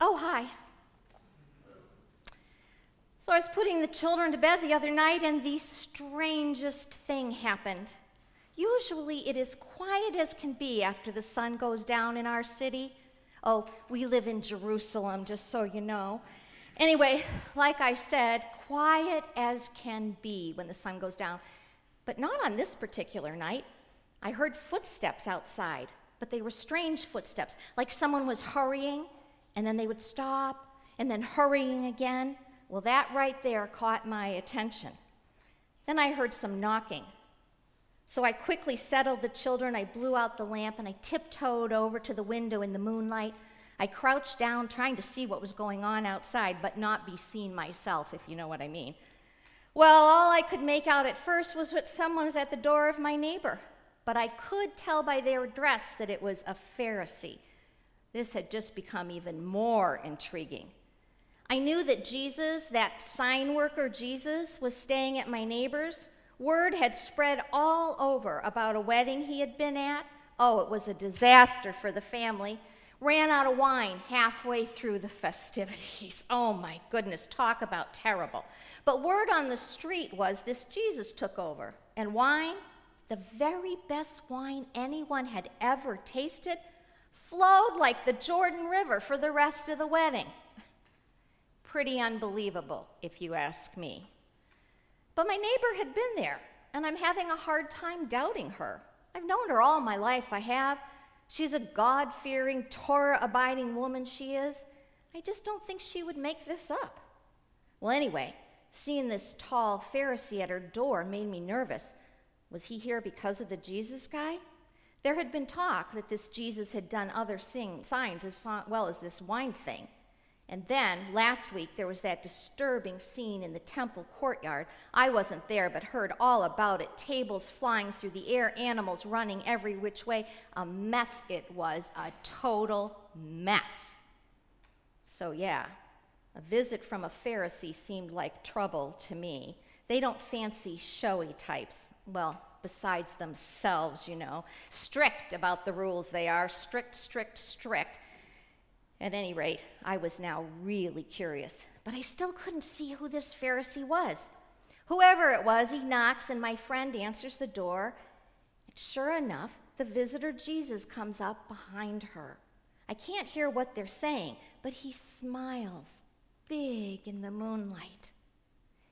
Oh, hi. So I was putting the children to bed the other night, and the strangest thing happened. Usually it is quiet as can be after the sun goes down in our city. Oh, we live in Jerusalem, just so you know. Anyway, like I said, quiet as can be when the sun goes down. But not on this particular night. I heard footsteps outside, but they were strange footsteps, like someone was hurrying, and then they would stop, and then hurrying again. Well, that right there caught my attention. Then I heard some knocking. So I quickly settled the children, I blew out the lamp, and I tiptoed over to the window in the moonlight. I crouched down, trying to see what was going on outside, but not be seen myself, if you know what I mean. Well, all I could make out at first was that someone was at the door of my neighbor, but I could tell by their dress that it was a Pharisee. This had just become even more intriguing. I knew that Jesus, that sign worker Jesus, was staying at my neighbor's. Word had spread all over about a wedding he had been at. Oh, it was a disaster for the family. Ran out of wine halfway through the festivities. Oh my goodness, talk about terrible. But word on the street was this Jesus took over. And wine, the very best wine anyone had ever tasted, flowed like the Jordan River for the rest of the wedding. Pretty unbelievable, if you ask me. But my neighbor had been there, and I'm having a hard time doubting her. I've known her all my life, I have. She's a God fearing, Torah abiding woman, she is. I just don't think she would make this up. Well, anyway, seeing this tall Pharisee at her door made me nervous. Was he here because of the Jesus guy? There had been talk that this Jesus had done other sing- signs as well as this wine thing. And then last week there was that disturbing scene in the temple courtyard. I wasn't there, but heard all about it tables flying through the air, animals running every which way. A mess it was, a total mess. So, yeah, a visit from a Pharisee seemed like trouble to me. They don't fancy showy types. Well, besides themselves, you know. Strict about the rules they are strict, strict, strict. At any rate, I was now really curious, but I still couldn't see who this Pharisee was. Whoever it was, he knocks, and my friend answers the door. And sure enough, the visitor Jesus comes up behind her. I can't hear what they're saying, but he smiles big in the moonlight.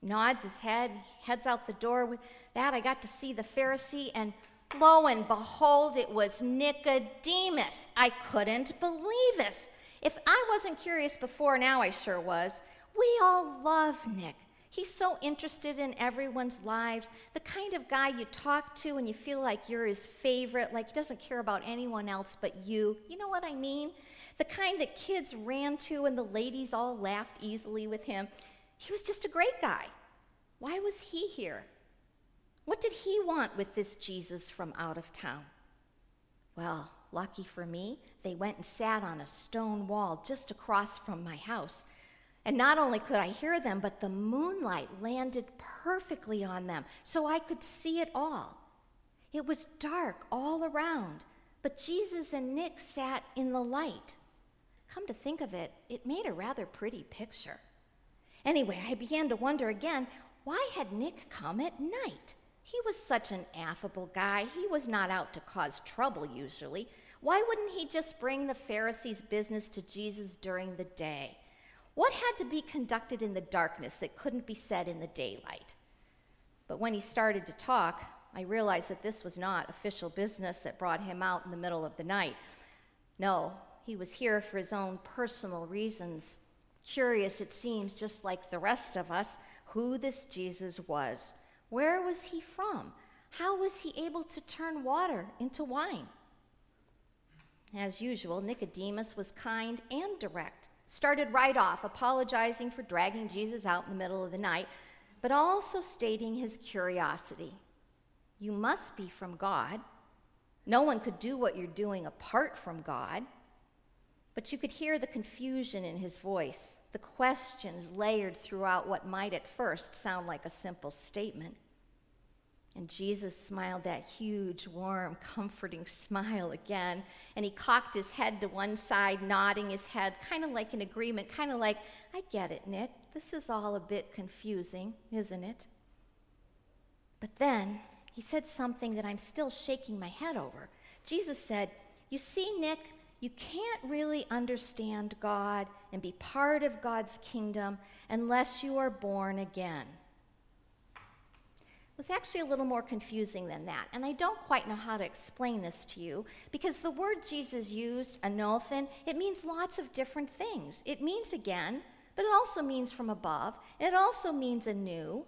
Nods his head, heads out the door. With that, I got to see the Pharisee, and lo and behold, it was Nicodemus. I couldn't believe it. If I wasn't curious before, now I sure was. We all love Nick. He's so interested in everyone's lives, the kind of guy you talk to and you feel like you're his favorite, like he doesn't care about anyone else but you. You know what I mean? The kind that kids ran to and the ladies all laughed easily with him. He was just a great guy. Why was he here? What did he want with this Jesus from out of town? Well, lucky for me, they went and sat on a stone wall just across from my house. And not only could I hear them, but the moonlight landed perfectly on them, so I could see it all. It was dark all around, but Jesus and Nick sat in the light. Come to think of it, it made a rather pretty picture. Anyway, I began to wonder again why had Nick come at night? He was such an affable guy. He was not out to cause trouble usually. Why wouldn't he just bring the Pharisees' business to Jesus during the day? What had to be conducted in the darkness that couldn't be said in the daylight? But when he started to talk, I realized that this was not official business that brought him out in the middle of the night. No, he was here for his own personal reasons. Curious, it seems, just like the rest of us, who this Jesus was. Where was he from? How was he able to turn water into wine? As usual, Nicodemus was kind and direct. Started right off apologizing for dragging Jesus out in the middle of the night, but also stating his curiosity. You must be from God. No one could do what you're doing apart from God. But you could hear the confusion in his voice, the questions layered throughout what might at first sound like a simple statement. And Jesus smiled that huge, warm, comforting smile again. And he cocked his head to one side, nodding his head, kind of like an agreement, kind of like, I get it, Nick. This is all a bit confusing, isn't it? But then he said something that I'm still shaking my head over. Jesus said, You see, Nick, you can't really understand God and be part of God's kingdom unless you are born again. It was actually a little more confusing than that, and I don't quite know how to explain this to you because the word Jesus used, anothen, it means lots of different things. It means again, but it also means from above. It also means anew.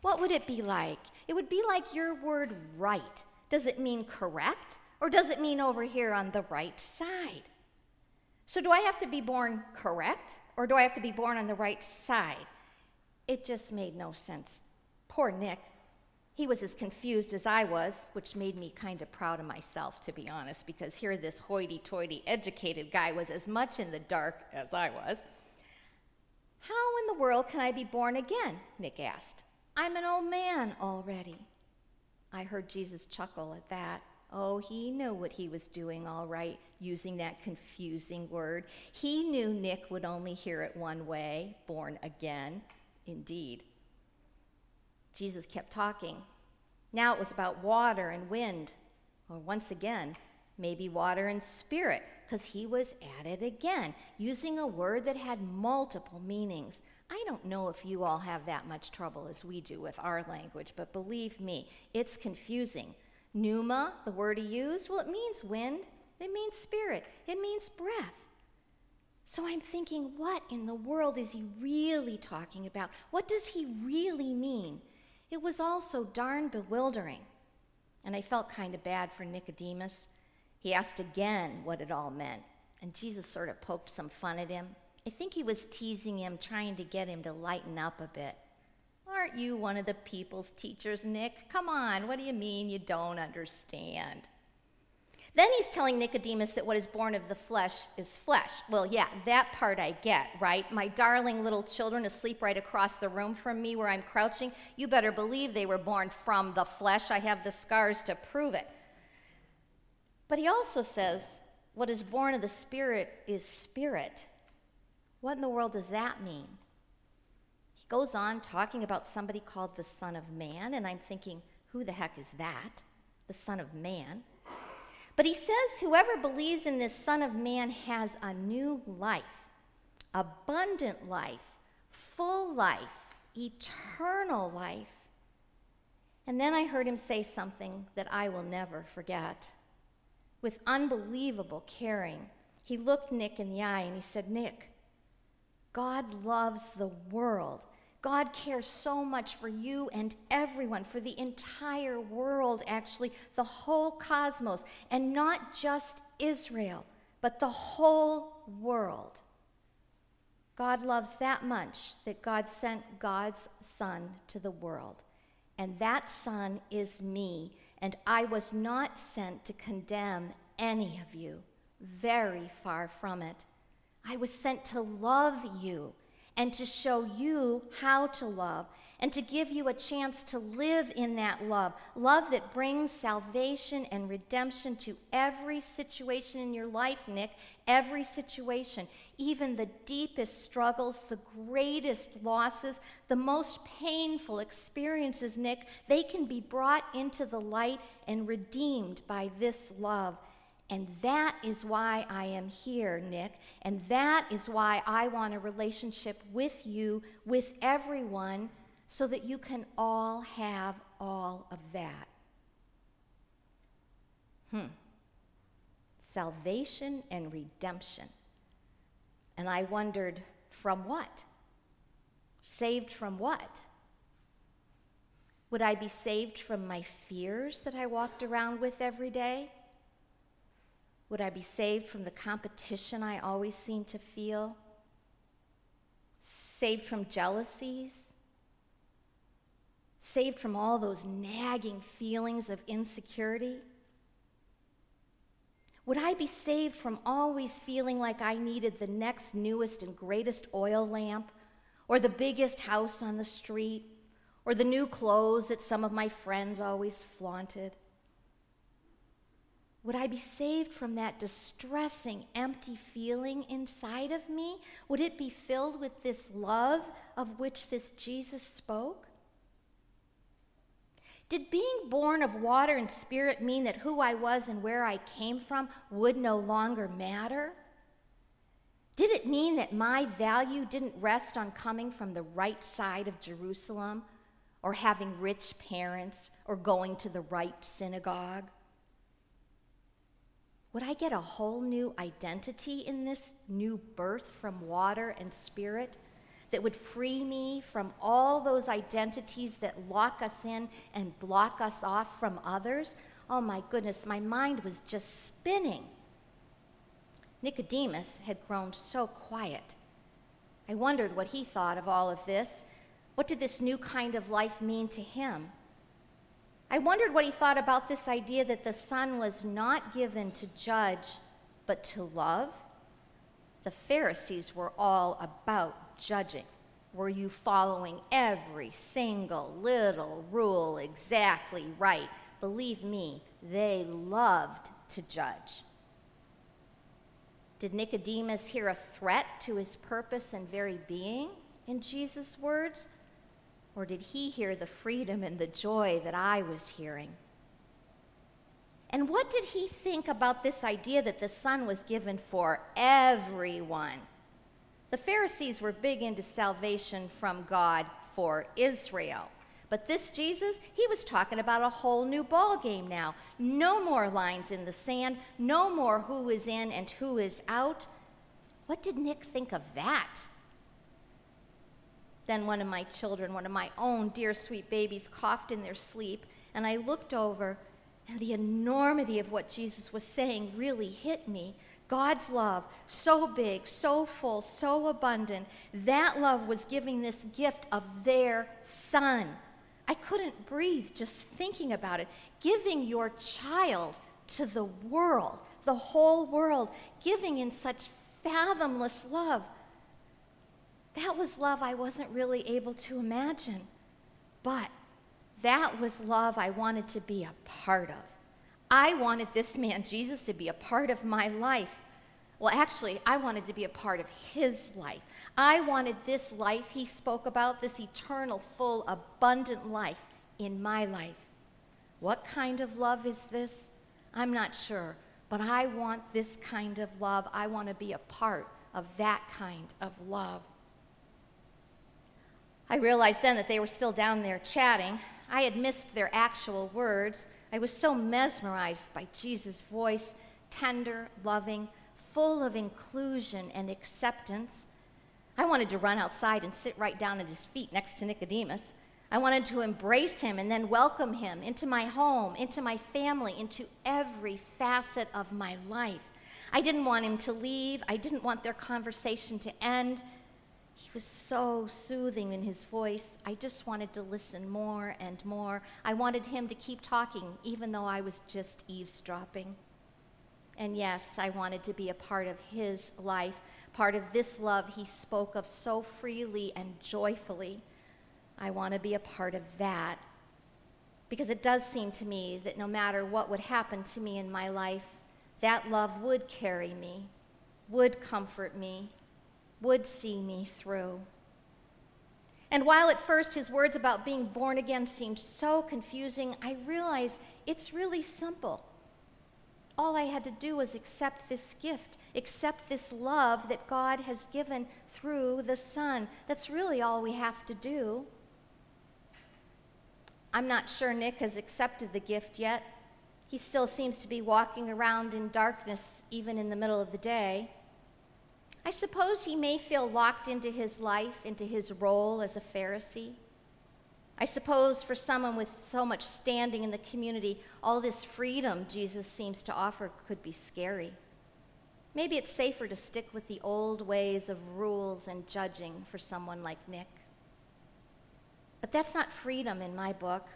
What would it be like? It would be like your word right. Does it mean correct? Or does it mean over here on the right side? So, do I have to be born correct? Or do I have to be born on the right side? It just made no sense. Poor Nick. He was as confused as I was, which made me kind of proud of myself, to be honest, because here this hoity toity educated guy was as much in the dark as I was. How in the world can I be born again? Nick asked. I'm an old man already. I heard Jesus chuckle at that. Oh, he knew what he was doing all right, using that confusing word. He knew Nick would only hear it one way born again. Indeed. Jesus kept talking. Now it was about water and wind, or once again, maybe water and spirit, because he was at it again, using a word that had multiple meanings. I don't know if you all have that much trouble as we do with our language, but believe me, it's confusing. Pneuma, the word he used, well, it means wind, it means spirit, it means breath. So I'm thinking, what in the world is he really talking about? What does he really mean? It was all so darn bewildering. And I felt kind of bad for Nicodemus. He asked again what it all meant, and Jesus sort of poked some fun at him. I think he was teasing him, trying to get him to lighten up a bit. Aren't you one of the people's teachers, Nick? Come on, what do you mean you don't understand? Then he's telling Nicodemus that what is born of the flesh is flesh. Well, yeah, that part I get, right? My darling little children asleep right across the room from me where I'm crouching, you better believe they were born from the flesh. I have the scars to prove it. But he also says, what is born of the Spirit is spirit. What in the world does that mean? Goes on talking about somebody called the Son of Man, and I'm thinking, who the heck is that? The Son of Man. But he says, whoever believes in this Son of Man has a new life, abundant life, full life, eternal life. And then I heard him say something that I will never forget. With unbelievable caring, he looked Nick in the eye and he said, Nick, God loves the world. God cares so much for you and everyone, for the entire world, actually, the whole cosmos, and not just Israel, but the whole world. God loves that much that God sent God's Son to the world. And that Son is me, and I was not sent to condemn any of you. Very far from it. I was sent to love you and to show you how to love and to give you a chance to live in that love. Love that brings salvation and redemption to every situation in your life, Nick. Every situation, even the deepest struggles, the greatest losses, the most painful experiences, Nick, they can be brought into the light and redeemed by this love. And that is why I am here, Nick. And that is why I want a relationship with you, with everyone, so that you can all have all of that. Hmm. Salvation and redemption. And I wondered, from what? Saved from what? Would I be saved from my fears that I walked around with every day? Would I be saved from the competition I always seem to feel? Saved from jealousies? Saved from all those nagging feelings of insecurity? Would I be saved from always feeling like I needed the next newest and greatest oil lamp, or the biggest house on the street, or the new clothes that some of my friends always flaunted? Would I be saved from that distressing, empty feeling inside of me? Would it be filled with this love of which this Jesus spoke? Did being born of water and spirit mean that who I was and where I came from would no longer matter? Did it mean that my value didn't rest on coming from the right side of Jerusalem, or having rich parents, or going to the right synagogue? Would I get a whole new identity in this new birth from water and spirit that would free me from all those identities that lock us in and block us off from others? Oh my goodness, my mind was just spinning. Nicodemus had grown so quiet. I wondered what he thought of all of this. What did this new kind of life mean to him? I wondered what he thought about this idea that the Son was not given to judge, but to love. The Pharisees were all about judging. Were you following every single little rule exactly right? Believe me, they loved to judge. Did Nicodemus hear a threat to his purpose and very being in Jesus' words? Or did he hear the freedom and the joy that I was hearing? And what did he think about this idea that the Son was given for everyone? The Pharisees were big into salvation from God for Israel. But this Jesus, he was talking about a whole new ball game now. No more lines in the sand, no more who is in and who is out. What did Nick think of that? Then one of my children, one of my own dear sweet babies, coughed in their sleep, and I looked over, and the enormity of what Jesus was saying really hit me. God's love, so big, so full, so abundant, that love was giving this gift of their son. I couldn't breathe just thinking about it. Giving your child to the world, the whole world, giving in such fathomless love. That was love I wasn't really able to imagine. But that was love I wanted to be a part of. I wanted this man, Jesus, to be a part of my life. Well, actually, I wanted to be a part of his life. I wanted this life he spoke about, this eternal, full, abundant life in my life. What kind of love is this? I'm not sure, but I want this kind of love. I want to be a part of that kind of love. I realized then that they were still down there chatting. I had missed their actual words. I was so mesmerized by Jesus' voice, tender, loving, full of inclusion and acceptance. I wanted to run outside and sit right down at his feet next to Nicodemus. I wanted to embrace him and then welcome him into my home, into my family, into every facet of my life. I didn't want him to leave. I didn't want their conversation to end. He was so soothing in his voice. I just wanted to listen more and more. I wanted him to keep talking, even though I was just eavesdropping. And yes, I wanted to be a part of his life, part of this love he spoke of so freely and joyfully. I want to be a part of that. Because it does seem to me that no matter what would happen to me in my life, that love would carry me, would comfort me, would see me through. And while at first his words about being born again seemed so confusing, I realized it's really simple. All I had to do was accept this gift, accept this love that God has given through the Son. That's really all we have to do. I'm not sure Nick has accepted the gift yet. He still seems to be walking around in darkness, even in the middle of the day. I suppose he may feel locked into his life, into his role as a Pharisee. I suppose for someone with so much standing in the community, all this freedom Jesus seems to offer could be scary. Maybe it's safer to stick with the old ways of rules and judging for someone like Nick. But that's not freedom in my book.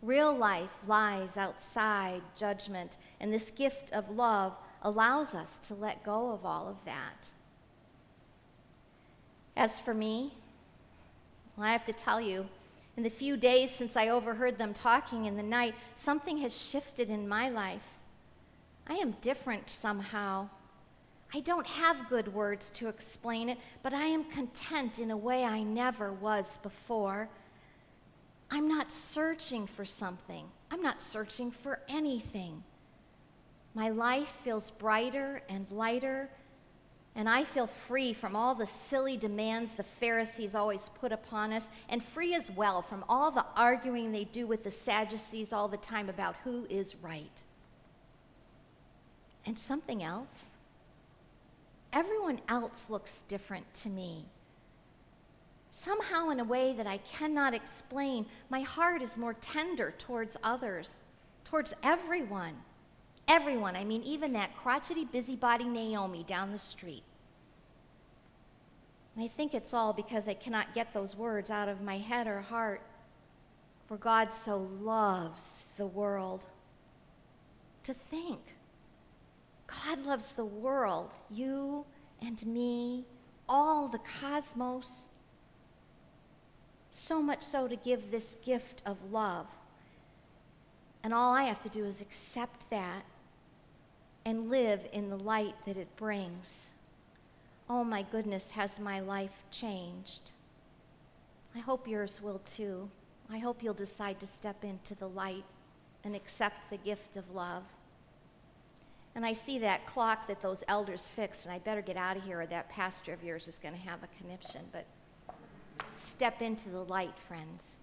Real life lies outside judgment, and this gift of love allows us to let go of all of that. As for me, well, I have to tell you, In the few days since I overheard them talking in the night, something has shifted in my life. I am different somehow. I don't have good words to explain it, but I am content in a way I never was before. I'm not searching for something, I'm not searching for anything. My life feels brighter and lighter, and I feel free from all the silly demands the Pharisees always put upon us, and free as well from all the arguing they do with the Sadducees all the time about who is right. And something else. Everyone else looks different to me. Somehow, in a way that I cannot explain, my heart is more tender towards others, towards everyone. Everyone, I mean, even that crotchety busybody Naomi down the street. And I think it's all because I cannot get those words out of my head or heart. For God so loves the world. To think, God loves the world, you and me, all the cosmos. So much so to give this gift of love. And all I have to do is accept that and live in the light that it brings. Oh my goodness, has my life changed? I hope yours will too. I hope you'll decide to step into the light and accept the gift of love. And I see that clock that those elders fixed, and I better get out of here or that pastor of yours is going to have a conniption. But step into the light, friends.